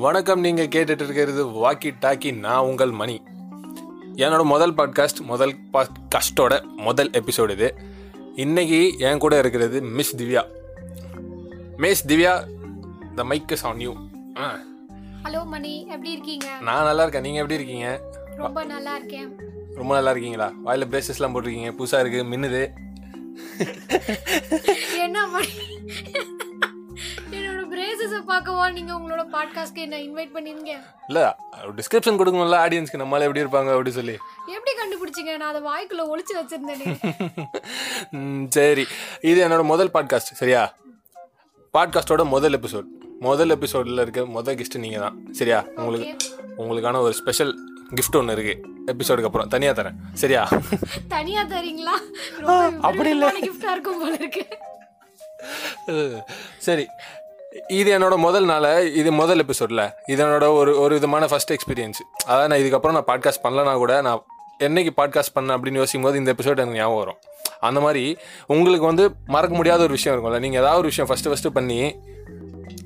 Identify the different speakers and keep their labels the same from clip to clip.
Speaker 1: வணக்கம் நீங்க கேட்டுட்டு இருக்கிறது வாக்கி டாக்கி நான் உங்கள் மணி. என்னோட முதல் பாட்காஸ்ட் முதல் பாட்காஸ்டோட முதல் எபிசோடு இது. இன்னைக்கு என் கூட இருக்கிறது Miss Divya. Miss Divya the mic is on you
Speaker 2: hello Mani. எப்படி இருக்கீங்க?
Speaker 1: நான் நல்லா இருக்கேன். நீங்க எப்படி இருக்கீங்க?
Speaker 2: ரொம்ப நல்லா இருக்கேன்.
Speaker 1: ரொம்ப நல்லா இருக்கீங்களா? வாயில பிரேசஸ்லாம் போட்டிருக்கீங்க. புதுசா இருக்கு. மின்னுது.
Speaker 2: என்ன பிரேசஸை பார்க்கவா? நீங்க உங்களோட பாட்காஸ்ட்க்கு என்ன இன்வைட் பண்ணிருங்க
Speaker 1: இல்ல டிஸ்கிரிப்ஷன் கொடுக்கணும்ல ஆடியன்ஸ்க்கு நம்மளால எப்படி இருப்பாங்க அப்படி சொல்லி.
Speaker 2: எப்படி கண்டுபிடிச்சீங்க? நான் அதை வாய்க்குள்ள ஒளிச்சு வச்சிருந்தேனே.
Speaker 1: சரி. இது என்னோட முதல் பாட்காஸ்ட் சரியா? பாட்காஸ்டோட முதல் எபிசோட் முதல் எபிசோடில் இருக்க முதல் கிஃப்ட் நீங்கள் தான் சரியா? உங்களுக்கு உங்களுக்கான ஒரு ஸ்பெஷல் gift ஒன்று இருக்கு. எபிசோடுக்கு அப்புறம் தனியாக தரேன் சரியா?
Speaker 2: தனியா தரீங்களா?
Speaker 1: அப்படி இல்ல.
Speaker 2: கிஃப்டா இருக்கும் போல இருக்கு.
Speaker 1: சரி. இது என்னோட முதல் நாள் இது முதல் எபிசோடில் இது என்னோட ஒரு ஒரு விதமான ஃபஸ்ட் எக்ஸ்பீரியன்ஸ் அதாவது நான் இதுக்கப்புறம் நான் பாட்காஸ்ட் பண்ணலனா கூட நான் என்னைக்கு பாட்காஸ்ட் பண்ணேன் அப்படின்னு யோசிக்கும் போது இந்த எபிசோட் எனக்கு ஞாபகம் வரும். அந்த மாதிரி உங்களுக்கு வந்து மறக்க முடியாத ஒரு விஷயம் இருக்கும்ல. நீங்கள் ஏதாவது ஒரு விஷயம் ஃபஸ்ட்டு ஃபஸ்ட்டு பண்ணி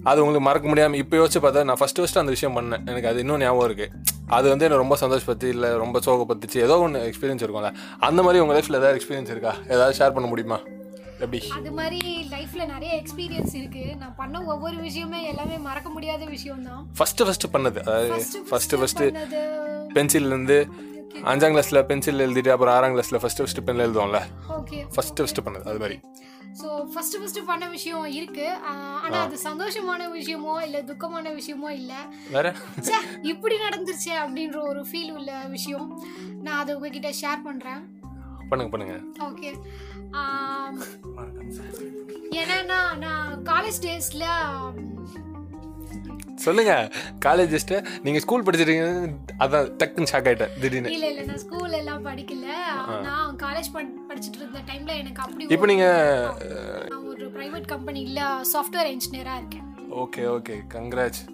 Speaker 1: அது உங்களுக்கு மறக்க முடியாமல் இப்போ யோசிச்சு பார்த்தா நான் ஃபஸ்ட்டு ஃபஸ்ட்டு அந்த விஷயம் பண்ணேன். எனக்கு அது இன்னும் ஞாபகம் இருக்குது அது வந்து என்ன ரொம்ப சந்தோஷப்பட்டு இல்லை ரொம்ப சோகப்பட்டுச்சு ஏதோ ஒன்று எக்ஸ்பீரியன்ஸ் இருக்கும்ல. அந்த மாதிரி உங்கள் லைஃப்பில் ஏதாவது எக்ஸ்பீரியன்ஸ் இருக்கா? ஏதாவது ஷேர் பண்ண முடியுமா? எப்படி?
Speaker 2: அது மாதிரி லைஃப்ல நிறைய எக்ஸ்பீரியன்ஸ் இருக்கு. நான் பண்ண ஒவ்வொரு விஷயமே எல்லாமே மறக்க முடியாத விஷயம் தான்
Speaker 1: ஃபஸ்ட்டு ஃபஸ்ட்டு பண்ணது அதாவது ஃபஸ்ட்டு ஃபஸ்ட்டு
Speaker 2: பண்ணது?
Speaker 1: பென்சில்லேருந்து அஞ்சாம் கிளாஸில் பென்சில் எழுதிட்டு அப்புறம் ஆறாம் கிளாஸில் ஃபஸ்ட்டு ஃபஸ்ட்டு பென் எழுதுவோம்ல?
Speaker 2: ஓகே
Speaker 1: ஃபஸ்ட்டு ஃபஸ்ட்டு பண்ணது அது மாதிரி.
Speaker 2: ஸோ ஃபர்ஸ்ட் ஃபர்ஸ்ட் பண்ண விஷயம் இருக்கு. ஆஹ் ஆனா அது சந்தோஷமான விஷயமோ இல்ல துக்கமான விஷயமோ இல்ல.
Speaker 1: வேற?
Speaker 2: இப்படி நடந்துருச்சே அப்படின்ற ஒரு ஃபீல் உள்ள விஷயம். நான் அதை உங்ககிட்ட ஷேர் பண்றேன்.
Speaker 1: பண்ணுங்க பண்ணுங்க.
Speaker 2: ஓகே ஏன்னா நான் காலேஜ் டேஸ்ல
Speaker 1: சொல்லுங்க. காலேஜ் ஜஸ்ட்டு நீங்கள் ஸ்கூல் படிச்சிருக்கீங்க அதான் டக்குன்னு ஷாக் ஆகிட்டேன் திடீர்னு.
Speaker 2: இல்ல இல்ல நான் ஸ்கூல் எல்லாம் படிக்கல. நான் காலேஜ் படிச்சிட்டு இருந்த டைம்ல எனக்கு அப்படி
Speaker 1: இப்போ நீங்கள்
Speaker 2: நான் ஒரு பிரைவேட் கம்பெனில சாஃப்ட்வேர் இன்ஜினியரா இருக்கேன்.
Speaker 1: Okay okay. கங்க்ராட்ச் ம்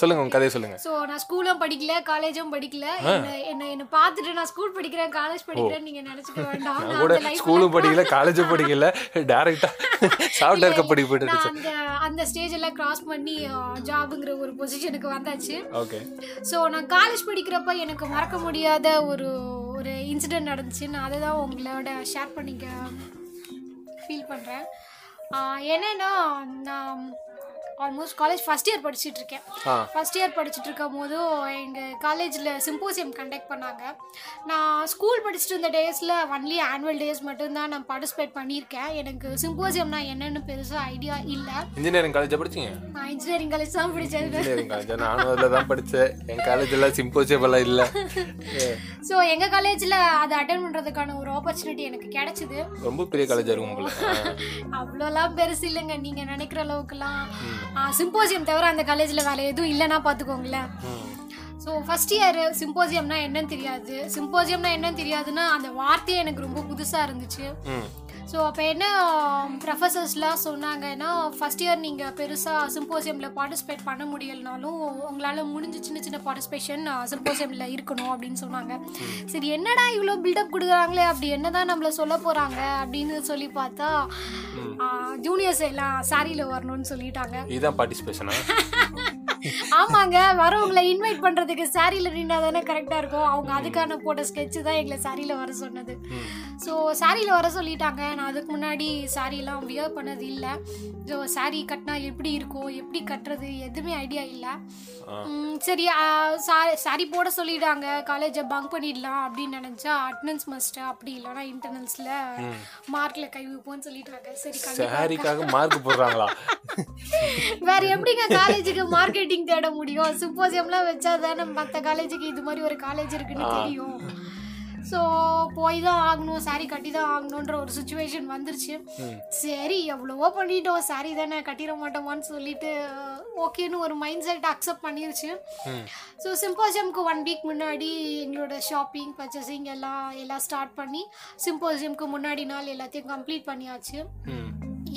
Speaker 1: சொல்லுங்க உங்க கதையை சொல்லுங்க.
Speaker 2: ஸோ நான் ஸ்கூலும் படிக்கல காலேஜும் படிக்கல. என்ன என்ன என்ன பார்த்துட்டு நான் ஸ்கூல் படிக்கிறேன் காலேஜ் படிக்கிறேன் நீங்க நினைச்சுக்க வேண்டாம்.
Speaker 1: நான் கூட ஸ்கூலும் படிக்கல காலேஜும் படிக்கல டேரெக்டாக சாஃப்ட்வேர் கம்பெனி போயிட்டு
Speaker 2: அந்த அந்த ஸ்டேஜ் எல்லாம் கிராஸ் பண்ணி ஜாபுங்கிற ஒரு பொசிஷனுக்கு வந்தாச்சு.
Speaker 1: ஓகே.
Speaker 2: ஸோ நான் காலேஜ் படிக்கிறப்ப எனக்கு மறக்க முடியாத ஒரு ஒரு இன்சிடென்ட் நடந்துச்சு. நான் அதை தான் உங்களோட ஷேர் பண்ணிக்க ஃபீல் பண்ணுறேன் என்னன்னா நான் ஆல்மோஸ்ட் காலேஜ் ஃபஸ்ட் இயர் படிச்சுட்டு இருக்கேன் ஃபஸ்ட் இயர் படிச்சுட்டு இருக்கும் போது எங்கள் காலேஜில் சிம்போசியம் கண்டக்ட் பண்ணாங்க. நான் ஸ்கூல் படிச்சுட்டு இருந்த டேஸில் ஒன்லி ஆனுவல் டேஸ் மட்டும்தான் நான் பார்ட்டிசிபேட் பண்ணியிருக்கேன். எனக்கு சிம்போசியம்னா என்னென்னு பெருசாக ஐடியா இல்லை.
Speaker 1: இன்ஜினியரிங் காலேஜ் படிச்சீங்க?
Speaker 2: நான் இன்ஜினியரிங் காலேஜ் தான் படித்தது
Speaker 1: இன்ஜினியரிங் காலேஜ் நானும் அதில் தான் படித்தேன் என் காலேஜில் சிம்போசியபெல்லாம் இல்லை.
Speaker 2: ஸோ எங்கள் காலேஜில் அதை அட்டன் பண்ணுறதுக்கான ஒரு ஆப்பர்ச்சுனிட்டி எனக்கு கிடைச்சிது.
Speaker 1: ரொம்ப பெரிய காலேஜாக இருக்கும் போல.
Speaker 2: அவ்வளோலாம் பெருசு இல்லைங்க. நீங்கள் நினைக்கிற அளவுக்குலாம் சிம்போசியம் தவிர அந்த காலேஜில் வேலை எதுவும் இல்லைன்னா பார்த்துக்கோங்களேன். ஸோ ஃபஸ்ட் இயர் சிம்போசியம்னா என்னன்னு தெரியாது. சிம்போசியம்னா என்னன்னு தெரியாதுன்னா அந்த வார்த்தையே எனக்கு ரொம்ப புதுசாக இருந்துச்சு. ஸோ அப்போ என்ன ப்ரொஃபஸர்ஸ்லாம் சொன்னாங்கன்னா ஃபஸ்ட் இயர் நீங்கள் பெருசாக சிம்போசியமில் பார்ட்டிசிபேட் பண்ண முடியலனாலும் உங்களால் முடிஞ்ச சின்ன சின்ன பார்ட்டிசிபேஷன் சிம்போசியமில் இருக்கணும் அப்படின்னு சொன்னாங்க. சரி என்னடா இவ்வளோ பில்டப் கொடுக்குறாங்களே அப்படி என்ன தான் நம்மளை சொல்ல போகிறாங்க அப்படின்னு சொல்லி பார்த்தா ஜூனியர்ஸ் எல்லாம் சாரியில் வரணும்னு சொல்லிட்டாங்க.
Speaker 1: இதுதான் பார்ட்டிசிபேஷனா
Speaker 2: ஆமாங்க வரவங்களை இன்வைட் பண்றதுக்கு சாரியில நின்னா தானே கரெக்டா இருக்கும். அவங்க அதுக்கான போட்ட ஸ்கெட்ச் தான் எங்களை சாரியில வர சொன்னது. ஸோ சாரியில வர சொல்லிட்டாங்க. நான் அதுக்கு முன்னாடி சாரியெல்லாம் வியர் பண்ணது இல்லை. ஸோ சாரி கட்டினா எப்படி இருக்கும்? எப்படி கட்டுறது? எதுவுமே ஐடியா இல்லை. சரி சாரி போட சொல்லிட்டாங்க. காலேஜை பங்க் பண்ணிடலாம் அப்படின்னு நினைச்சா அட்டனன்ஸ் மஸ்ட் அப்படி இல்லைன்னா இன்டர்னல்ஸ்ல மார்க்ல கை வைப்போம்னு சொல்லிட்டாங்க. சரி
Speaker 1: சாரிக்காக மார்க் போடுறாங்களா?
Speaker 2: வேற எப்படிங்க காலேஜுக்கு மார்க்கெட்டிங் தேட முடியும். சிம்போசியம்லாம் வச்சா தானே மற்ற காலேஜுக்கு இது மாதிரி ஒரு காலேஜ் இருக்குன்னு தெரியும். ஸோ போய் தான் ஆகணும் சாரி கட்டி தான் ஆகணுன்ற ஒரு சுச்சுவேஷன் வந்துருச்சு. சரி எவ்வளவோ பண்ணிட்டோம். சாரி தானே கட்டிட மாட்டோமான்னு சொல்லிட்டு ஓகேன்னு ஒரு மைண்ட் செட் அக்செப்ட் பண்ணிருச்சு. ஸோ சிம்போசியம்க்கு ஒன் வீக் முன்னாடி எங்களோட ஷாப்பிங் பர்ச்சேசிங் எல்லாம் எல்லாம் ஸ்டார்ட் பண்ணி சிம்போசியம்க்கு முன்னாடி நாள் எல்லாத்தையும் கம்ப்ளீட் பண்ணியாச்சு.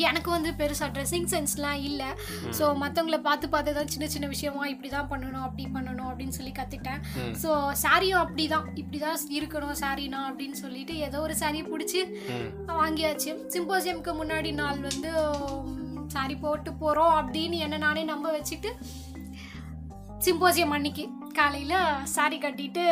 Speaker 2: எனக்கு வந்து பெருசாக ட்ரெஸ்ஸிங் சென்ஸ்லாம் இல்லை. ஸோ மற்றவங்கள பார்த்து பார்த்து தான் சின்ன சின்ன விஷயமா இப்படி தான் பண்ணணும் அப்படி பண்ணணும் அப்படின்னு சொல்லி கற்றுக்கிட்டேன் ஸோ சாரியும் அப்படி தான் இப்படி தான் இருக்கணும் சாரினா அப்படின்னு சொல்லிட்டு ஏதோ ஒரு சாரியை பிடிச்சி வாங்கியாச்சு. சிம்போசியம்க்கு முன்னாடி நாள் வந்து சாரி போட்டு போகிறோம் அப்படின்னு என்ன நானே நம்ப வச்சுட்டு சிம்போசியம் அன்னைக்கு காலையில் சாரி கட்டிட்டு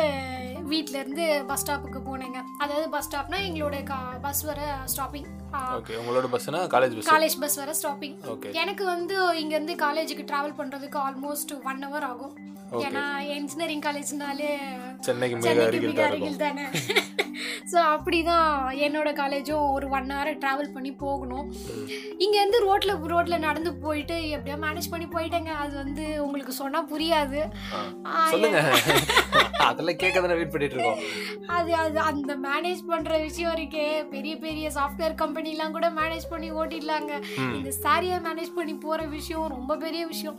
Speaker 2: வீட்ல இருந்து பஸ் ஸ்டாப்புக்கு போனேங்க. அதாவது பஸ் ஸ்டாப்னா எங்களோட கா பஸ் வர ஸ்டாப்பிங்
Speaker 1: ஓகே உங்களோட பஸ்னா காலேஜ் பஸ்
Speaker 2: காலேஜ் பஸ் வர ஸ்டாப்பிங் எனக்கு வந்து இங்கேருந்து காலேஜுக்கு ட்ராவல் பண்ணுறதுக்கு ஆல்மோஸ்ட் ஒன் ஹவர் ஆகும். ஏன்னா இன்ஜினியரிங் காலேஜ்னாலே
Speaker 1: சென்னைக்கு மிக அருகில் தான்
Speaker 2: ஸோ அப்படிதான் என்னோட காலேஜும் ஒரு ஒன் ஹவர் ட்ராவல் பண்ணி போகணும். இங்கேருந்து ரோட்டில் ரோட்டில் நடந்து போயிட்டு எப்படியோ மேனேஜ் பண்ணி போயிட்டேங்க. அது வந்து உங்களுக்கு சொன்னால் புரியாது.
Speaker 1: அதெல்லாம் கேட்க தானே வெயிட் பண்ணிட்டு இருக்கோம்.
Speaker 2: அது அது அந்த மேனேஜ் பண்ணுற விஷயம் இருக்கே. பெரிய பெரிய சாஃப்ட்வேர் கம்பெனிலாம் கூட மேனேஜ் பண்ணி ஓட்டிடலாங்க. இந்த சாரியை மேனேஜ் பண்ணி போகிற விஷயம் ரொம்ப பெரிய விஷயம்.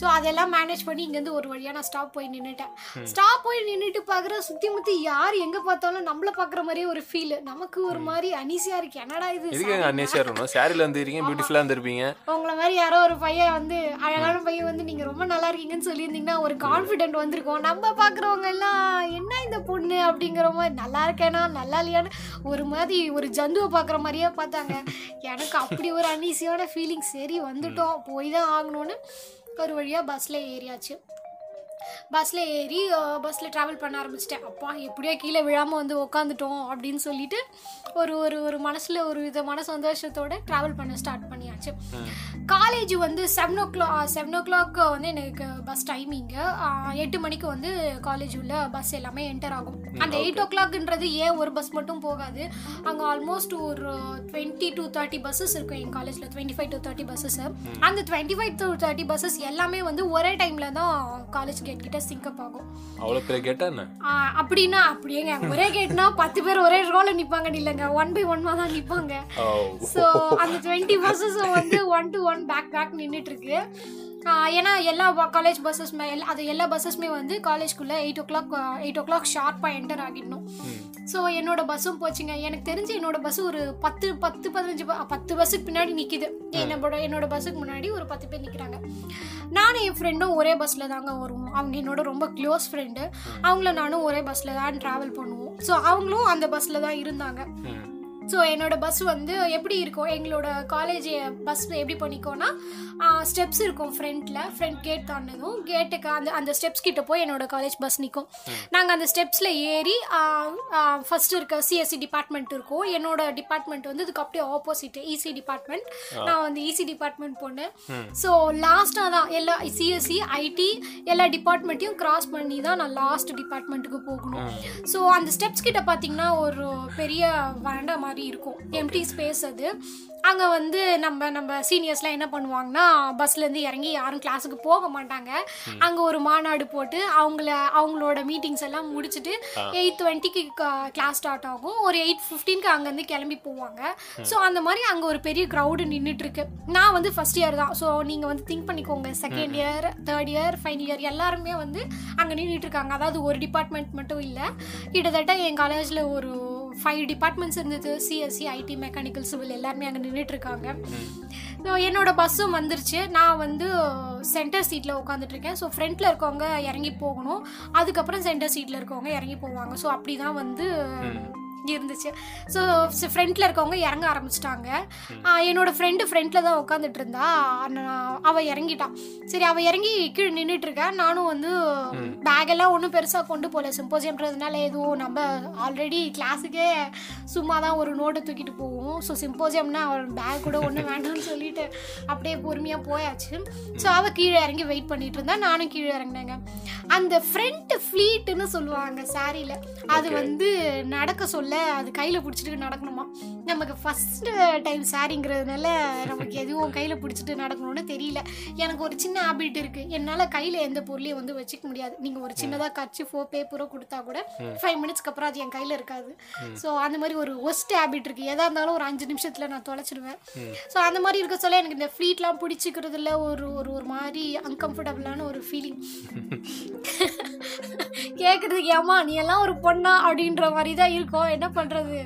Speaker 2: ஸோ அதெல்லாம் மேனேஜ் பண்ணி இங்கேருந்து ஒரு வழியாக நான் ஸ்டாப் போய் நின்றுட்டேன் ஸ்டாப் போய் நின்றுட்டு பார்க்குற சுற்றி முற்றி யார் எங்கே பார்த்தாலும் நம்மளை பார்க்குற மாதிரியே ஒரு ஃபீல் நமக்கு ஒரு மாதிரி அனீசியாக இருக்கு. என்னடா இது
Speaker 1: அன்னேசியா இருக்கணும்? சாரில வந்துருக்கீங்க பியூட்டிஃபுல்லா இருந்திருப்பீங்க.
Speaker 2: உங்களை மாதிரி யாரோ ஒரு பையன் வந்து அழகான பையன் வந்து நீங்க ரொம்ப நல்லா இருக்கீங்கன்னு சொல்லியிருந்தீங்கன்னா ஒரு கான்ஃபிடென்ட் வந்திருக்கும். நம்ம பாக்குறவங்க எல்லாம் என்ன இந்த பொண்ணு? அப்படிங்கிற மாதிரி நல்லா இருக்கேனா? நல்லா இல்லையான்னு? ஒரு மாதிரி ஒரு ஜந்துவை பார்க்குற மாதிரியே பார்த்தாங்க. எனக்கு அப்படி ஒரு அன்ஈஸியான ஃபீலிங் சரி வந்துட்டோம். போய் தான் ஆகணும்னு ஒரு வழியாக பஸ்ஸில் ஏறியாச்சு. பஸ்ஸில் ஏறி பஸ்ஸில் ட்ராவல் பண்ண ஆரம்பிச்சிட்டேன். அப்பா எப்படியோ கீழே விழாமல் வந்து உக்காந்துட்டோம் அப்படின்னு சொல்லிட்டு ஒரு ஒரு ஒரு மனசில் ஒரு விதமான சந்தோஷத்தோட ட்ராவல் பண்ண ஸ்டார்ட் பண்ணியாச்சு. காலேஜ் வந்து seven o'clock seven o'clock வந்து எனக்கு பஸ் டைமிங்கு எட்டு மணிக்கு வந்து காலேஜ் உள்ள பஸ் எல்லாமே என்டர் ஆகும். அந்த எயிட் ஓ கிளாக்ன்றது ஏன் ஒரு பஸ் மட்டும் போகாது? அங்கே ஆல்மோஸ்ட் ஒரு டுவெண்ட்டி டு தேர்ட்டி பஸ்ஸஸ் இருக்கும் எங்கள் காலேஜில் twenty five to thirty buses அந்த twenty five to thirty buses எல்லாமே வந்து ஒரே டைமில் தான் காலேஜ் கேட் கிட்ட சிங்கப் ஆகும்.
Speaker 1: அவ்வளவு பெரிய கேட்டா என்ன?
Speaker 2: அப்படின்னா அப்படியேங்க. ஒரே கேட்னா பத்து பேர் ஒரே ரோல நிப்பாங்க இல்லைங்க. ஒன் பை ஒன்மா தான் நிப்பாங்க. ஸோ அந்த டுவெண்ட்டி பஸ்ஸஸ் வந்து one to one back back நின்றுட்டு இருக்கு. ஏன்னா எல்லா காலேஜ் பஸ்ஸஸ்மே எல்லா அது எல்லா பஸ்ஸஸ்மே வந்து காலேஜ்குள்ளே eight o'clock eight o'clock ஷார்ப்பாக என்டர் ஆகிடணும். ஸோ என்னோட பஸ்ஸும் போச்சுங்க. எனக்கு தெரிஞ்சு என்னோட பஸ் ஒரு பத்து பத்து பதினஞ்சு ப- பத்து பஸ்ஸுக்கு பின்னாடி நிற்கிது என்னோட என்னோட பஸ்ஸுக்கு முன்னாடி ஒரு பத்து பேர் நிற்கிறாங்க நானும் என் ஃப்ரெண்டும் ஒரே பஸ்ஸில் தாங்க வருவோம். அவங்க என்னோட ரொம்ப க்ளோஸ் ஃப்ரெண்டு அவங்கள நானும் ஒரே பஸ்ஸில் தான் ட்ராவல் பண்ணுவோம். ஸோ அவங்களும் அந்த பஸ்ஸில் தான் இருந்தாங்க. ஸோ என்னோட பஸ் வந்து எப்படி இருக்கும் எங்களோட காலேஜ் பஸ் எப்படி பண்ணிக்கோன்னா ஸ்டெப்ஸ் இருக்கும் ஃப்ரண்ட்டில் ஃப்ரண்ட் கேட் தாண்டதும் கேட்டுக்கு அந்த அந்த ஸ்டெப்ஸ் கிட்ட போய் என்னோட காலேஜ் பஸ் நிற்கும் நாங்கள் அந்த ஸ்டெப்ஸில் ஏறி ஃபர்ஸ்ட் இருக்க சிஎஸ்சி டிபார்ட்மெண்ட் இருக்கும். என்னோட டிபார்ட்மெண்ட் வந்து இதுக்கு அப்படியே ஆப்போசிட் இசி டிபார்ட்மெண்ட் நான் வந்து இசி டிபார்ட்மெண்ட் போனேன். ஸோ லாஸ்ட்டாக தான் எல்லா சிஎஸ்சி ஐடி எல்லா டிபார்ட்மெண்ட்டையும் கிராஸ் பண்ணி தான் நான் லாஸ்ட் டிபார்ட்மெண்ட்டுக்கு போகணும். ஸோ அந்த ஸ்டெப்ஸ் கிட்ட பார்த்தீங்கன்னா ஒரு பெரிய வறண்டா மாதிரி இருக்கும். எம்டி ஸ்பேஸ் அது. அங்கே வந்து நம்ம நம்ம சீனியர்ஸ்லாம் என்ன பண்ணுவாங்கன்னா பஸ்லேருந்து இறங்கி யாரும் கிளாஸுக்கு போக மாட்டாங்க. அங்கே ஒரு மாநாடு போட்டு அவங்கள அவங்களோட மீட்டிங்ஸ் எல்லாம் முடிச்சுட்டு எயிட் டுவெண்ட்டிக்கு கிளாஸ் ஸ்டார்ட் ஆகும். ஒரு எயிட் ஃபிஃப்டீனுக்கு அங்கேருந்து கிளம்பி போவாங்க. ஸோ அந்த மாதிரி அங்கே ஒரு பெரிய க்ரௌடு நின்றுட்டு இருக்கு நான் வந்து ஃபர்ஸ்ட் இயர் தான். ஸோ நீங்கள் வந்து திங்க் பண்ணிக்கோங்க. Second year third year final year எல்லாருமே வந்து அங்கே நின்றுட்டு இருக்காங்க அதாவது ஒரு டிபார்ட்மெண்ட் மட்டும் இல்லை. கிட்டத்தட்ட என் காலேஜில் ஒரு ஃபைவ் டிபார்ட்மெண்ட்ஸ் இருந்தது. சிஎஸ்சி ஐடி மெக்கானிக்கல் சிவில் எல்லாருமே அங்கே நின்றுட்டு இருக்காங்க ஸோ என்னோட பஸ்ஸும் வந்துருச்சு. நான் வந்து சென்டர் சீட்டில் உட்காந்துட்டு இருக்கேன் ஸோ ஃப்ரண்ட்டில் இருக்கவங்க இறங்கி போகணும். அதுக்கப்புறம் சென்டர் சீட்டில் இருக்கவங்க இறங்கி போவாங்க. ஸோ அப்படி தான் வந்து இருந்துச்சு. ஸோ ஃப்ரண்ட்டில் இருக்கவங்க இறங்க ஆரம்பிச்சிட்டாங்க. என்னோட ஃப்ரெண்டு ஃப்ரண்ட்டில் தான் உட்காந்துட்டு இருந்தா அவள் இறங்கிட்டான் சரி அவள் இறங்கி கீழே நின்றுட்டு இருக்கா நானும் வந்து பேக் எல்லாம் ஒன்றும் பெருசாக கொண்டு போகல சிம்போசியம்ன்றதுனால எதுவும் நம்ம ஆல்ரெடி கிளாஸுக்கே சும்மா தான் ஒரு நோட்டை தூக்கிட்டு போவோம். ஸோ சிம்போசியம்னா அவள் பேக் கூட ஒன்றும் வேண்டாம்னு சொல்லிட்டு அப்படியே பொறுமையாக போயாச்சு. ஸோ அவள் கீழே இறங்கி வெயிட் பண்ணிட்டு இருந்தா நானும் கீழே இறங்கினேங்க. அந்த ஃப்ரண்ட் ஃப்ளீட்டுன்னு சொல்லுவாங்க சாரியில் அது வந்து நடக்க சொல்ல அது கையில் பிடிச்சிட்டு நடக்கணுமா? நமக்கு ஃபர்ஸ்ட் டைம் சாரிங்கிறதுனால நமக்கு எதுவும் கையில் பிடிச்சிட்டு நடக்கணும்னு தெரியல. எனக்கு ஒரு சின்ன ஹேபிட் இருக்கு. என்னால் கையில் எந்த பொருளையும் வந்து வச்சுக்க முடியாது. நீங்கள் ஒரு சின்னதாக கட்சி ஃபோ பேப்பரோ கொடுத்தா கூட ஃபைவ் மினிட்ஸ்க்கு அப்புறம் அது என் கையில் இருக்காது. ஸோ அந்த மாதிரி ஒரு ஒஸ்ட் ஹேபிட் இருக்கு. எதா இருந்தாலும் ஒரு அஞ்சு நிமிஷத்தில் நான் தொலைச்சிடுவேன். ஸோ அந்த மாதிரி இருக்க சொல்ல எனக்கு இந்த ஃப்ளீட்லாம் பிடிச்சிக்கிறதுல ஒரு ஒரு ஒரு மாதிரி அன்கம்ஃபர்டபுளான ஒரு ஃபீலிங் கேட்குறதுக்கு ஏமா நீ எல்லாம் ஒரு பொண்ணா? அப்படின்ற மாதிரி தான் இருக்கும். என்ன பண்ணுறது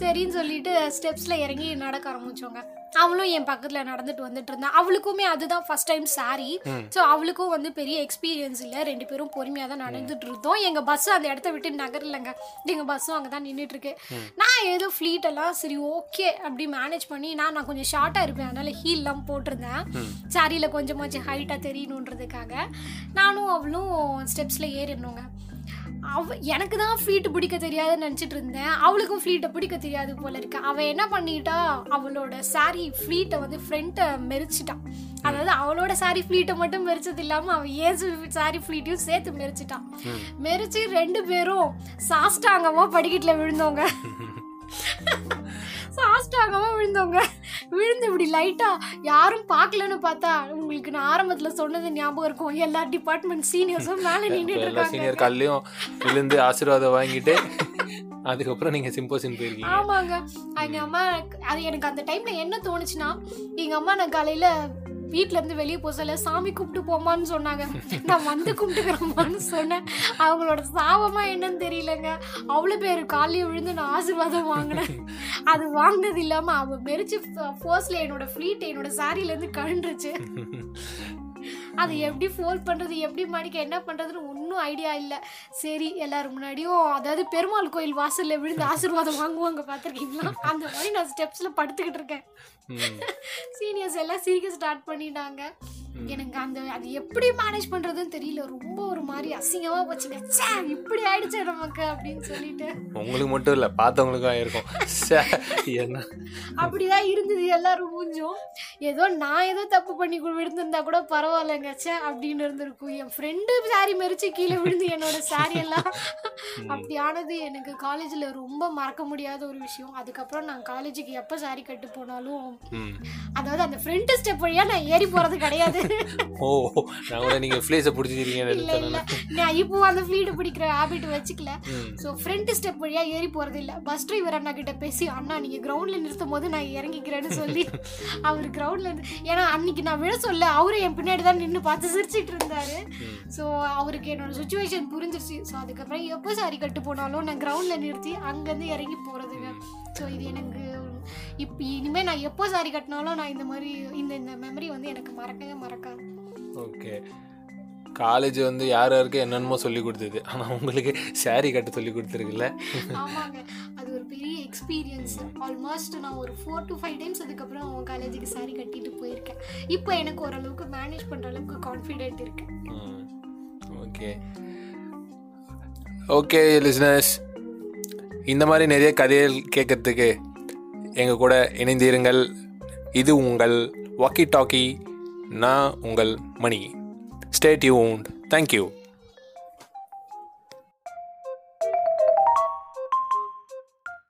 Speaker 2: சரின்னு சொல்லிட்டு ஸ்டெப்ஸில் இறங்கி நடக்க ஆரம்பிச்சோங்க அவளும் என் பக்கத்தில் நடந்துட்டு வந்துட்டு இருந்தா. அவளுக்குமே அதுதான் ஃபர்ஸ்ட் டைம் சாரி ஸோ அவளுக்கும் வந்து பெரிய எக்ஸ்பீரியன்ஸ் இல்லை. ரெண்டு பேரும் பொறுமையாக தான் நடந்துட்டு இருந்தோம். எங்கள் பஸ் அந்த இடத்த விட்டு நகரலைங்க. எங்கள் பஸ்ஸும் அங்கே தான் நின்றுட்டு இருக்கு நான் ஏதோ ஃப்ளீட் எல்லாம் சரி ஓகே அப்படி மேனேஜ் பண்ணி நான் நான் கொஞ்சம் ஷார்ட்டாக இருப்பேன். அதனால ஹீல்லாம் போட்டிருந்தேன். சாரியில் கொஞ்சமாச்சும் ஹைட்டாக தெரியணுன்றதுக்காக நானும் அவளும் ஸ்டெப்ஸில் ஏறிடணுங்க அவ எனக்கு தான் ஃப்ளீட் பிடிக்க தெரியாதுன்னு நினச்சிட்டு இருந்தேன். அவளுக்கும் ஃப்ளீட்டை பிடிக்க தெரியாது போல இருக்கு. அவள் என்ன பண்ணிட்டா? அவளோட சாரி ஃப்ளீட்டை வந்து ஃப்ரண்ட்டை மெரிச்சிட்டான் அதாவது அவளோட சாரி ஃப்ளீட்டை மட்டும் மெரிச்சது இல்லாமல் அவள் ஏன் சாரி ஃப்ளீட்டையும் சேர்த்து மெரிச்சிட்டான் மெரிச்சு ரெண்டு பேரும் சாஸ்டாங்கமாக படிக்கட்டில் விழுந்தோங்க சாஸ்டாங்கமா விழுந்தவங்க. விழுந்து இப்படி லைட்டா யாரும் பார்க்கலன்னு பார்த்தா உங்களுக்கு நான் ஆரம்பத்துல சொன்னது ஞாபகம் இருக்கும். எல்லா டிபார்ட்மெண்ட் சீனியர்ஸும் மேல நின்றுட்டு இருக்காங்க.
Speaker 1: சீனியர் கால்லையும் விழுந்து ஆசீர்வாதம் வாங்கிட்டு அதுக்கப்புறம் நீங்க சிம்போசியம் போயிருக்கீங்க.
Speaker 2: ஆமாங்க. எங்க அம்மா அது எனக்கு அந்த டைம்ல என்ன தோணுச்சுன்னா எங்க அம்மா நான் காலையில வீட்ல இருந்து வெளியே போக சொல்ல சாமி கும்பிட்டு போமான்னு சொன்னாங்க. நான் வந்து கும்பிட்டுக்கிறோமான்னு சொன்னேன். அவங்களோட சாபமா என்னன்னு தெரியலங்க. அவ்வளோ பேர் காலையும் விழுந்து நான் ஆசீர்வாதம் வாங்கினேன். அது வாங்கினது இல்லாம அவ மெரிச்சு ஃபோர்ஸ்ல என்னோட ஃப்ளீட் என்னோட சாரில இருந்து கழண்டுருச்சு அது எப்படி ஃபோல் பண்றது எப்படி மடிக்க என்ன பண்றதுன்னு ஒன்றும் ஐடியா இல்லை. சரி எல்லாரும் முன்னாடியும் அதாவது பெருமாள் கோயில் வாசல்ல விழுந்து ஆசீர்வாதம் வாங்குவாங்க பார்த்துருக்கீங்களா அந்த மாதிரி நான் ஸ்டெப்ஸ்ல படுத்துக்கிட்டு இருக்கேன். சீனியர்ஸ் எல்லாம் சிரிக்க ஸ்டார்ட் பண்ணிட்டாங்க. எனக்கு அந்த அது எப்படி மேனேஜ் பண்றதுன்னு தெரியல. ரொம்ப ஒரு மாதிரி அசிங்கமா போச்சுங்க. ச்சே, இப்படி ஆயிடுச்சு நமக்கு அப்படின்னு சொல்லிட்டு.
Speaker 1: உங்களுக்கு மட்டும் இல்ல பார்த்தவங்களுக்கும் ஆயிருக்கும். சே,
Speaker 2: அப்படிதான் இருந்தது எல்லாரும் மூஞ்சும். ஏதோ நான் ஏதோ தப்பு பண்ணி விழுந்திருந்தா கூட பரவாயில்லைங்க. ச்சே அப்படின்னு இருந்திருக்கும். என் ஃப்ரெண்டு சாரி மறிச்சு கீழே விழுந்து என்னோட சாரி எல்லாம் அப்படி ஆனது எனக்கு காலேஜில் ரொம்ப மறக்க முடியாத ஒரு விஷயம். அதுக்கப்புறம் நான் காலேஜுக்கு எப்போ சாரி கட்டு போனாலும். அதாவது அந்த ஃப்ரண்ட் ஸ்டெப் வழியா நான் ஏறி போறது கிடையாது.
Speaker 1: ஓ நான் கூட நீங்க ஃபிளேஸை
Speaker 2: நான். இப்போ அந்த ஃப்ளீட் பிடிக்கிற ஹாபிட் வச்சுக்கல. ஸோ ஃப்ரண்ட் ஸ்டெப் வழியா ஏறி போறது இல்ல. பஸ் டிரைவர் அண்ணா கிட்ட பேசி அண்ணா நீங்க கிரவுண்ட்ல நிறுத்தும் போது நான் இறங்கிக்கிறேன்னு சொல்லி அவர் கிரவுண்ட்ல இருந்து ஏன்னா அன்னைக்கு நான் விழ சொல்ல அவரு என் பின்னாடி தான் நின்று பார்த்து சிரிச்சிட்டு இருந்தாரு. ஸோ அவருக்கு என்னோட சுச்சுவேஷன் புரிஞ்சிருச்சு. ஸோ அதுக்கப்புறம் எப்போ சாரி கட்டு போனாலும் நான் கிரவுண்ட்ல நிறுத்தி அங்கேருந்து இறங்கி போறதுங்க ஸோ இது எனக்கு இப்போ இனிமேல் நான் எப்போ சாரி கட்டினாலும் நான் இந்த மாதிரி இந்த இந்த மெமரி வந்து எனக்கு மறக்கவே மறக்காது.
Speaker 1: ஓகே காலேஜ் வந்து யார் யாருக்கு என்னென்னமோ சொல்லி கொடுத்தது. ஆனால் உங்களுக்கு saree கட்ட சொல்லி கொடுத்துருக்குல்ல?
Speaker 2: ஆமாங்க. அது ஒரு பெரிய எக்ஸ்பீரியன்ஸ் ஆல்மோஸ்ட் நான் ஒரு ஃபோர் டு ஃபைவ் டைம்ஸ் அதுக்கப்புறம் காலேஜுக்கு saree கட்டிட்டு போயிருக்கேன். இப்போ எனக்கு ஓரளவுக்கு மேனேஜ் பண்ணுற அளவுக்கு கான்ஃபிடென்ட் இருக்கு
Speaker 1: ஓகே. ஓகே லிஸ்னஸ் இந்த மாதிரி நிறைய கதைகள் கேட்கறதுக்கு எங்கள் கூட இணைந்திருங்கள். இது உங்கள் வாக்கி டாக்கி நான் உங்கள் மணி. Stay tune thank you